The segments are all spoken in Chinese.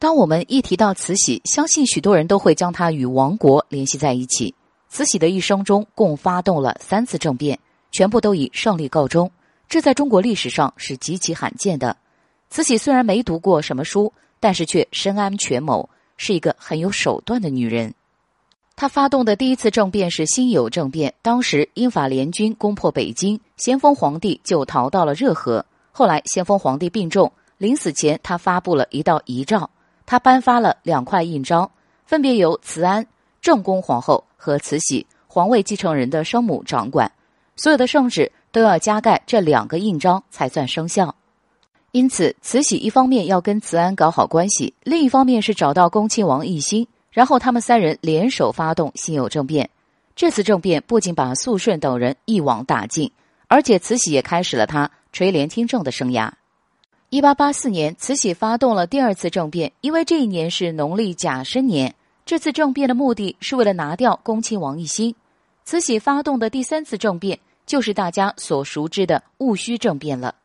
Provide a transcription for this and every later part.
当我们一提到慈禧，相信许多人都会将她与亡国联系在一起。慈禧的一生中共发动了三次政变，全部都以胜利告终，这在中国历史上是极其罕见的。慈禧虽然没读过什么书，但是却深谙权谋，是一个很有手段的女人。她发动的第一次政变是辛酉政变，当时英法联军攻破北京，咸丰皇帝就逃到了热河。后来咸丰皇帝病重，临死前他发布了一道遗诏。他颁发了两块印章，分别由慈安正宫皇后和慈禧皇位继承人的生母掌管，所有的圣旨都要加盖这两个印章才算生效。因此，慈禧一方面要跟慈安搞好关系，另一方面是找到恭亲王奕欣，然后他们三人联手发动辛酉政变。这次政变不仅把肃顺等人一网打尽，而且慈禧也开始了她垂帘听政的生涯。一八八四年，慈禧发动了第二次政变，因为这一年是农历甲申年。这次政变的目的是为了拿掉恭亲王奕欣。慈禧发动的第三次政变，就是大家所熟知的戊戌政变了。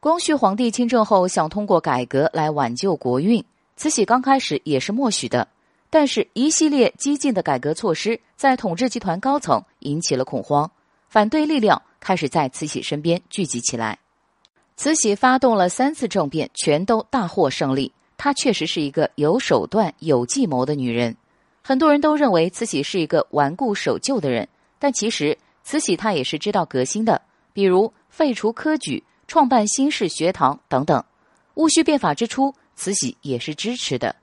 光绪皇帝亲政后，想通过改革来挽救国运。慈禧刚开始也是默许的，但是一系列激进的改革措施在统治集团高层引起了恐慌，反对力量开始在慈禧身边聚集起来。慈禧发动了三次政变，全都大获胜利。她确实是一个有手段、有计谋的女人。很多人都认为慈禧是一个顽固守旧的人，但其实慈禧她也是知道革新的，比如废除科举、创办新式学堂等等。戊戌变法之初，慈禧也是支持的。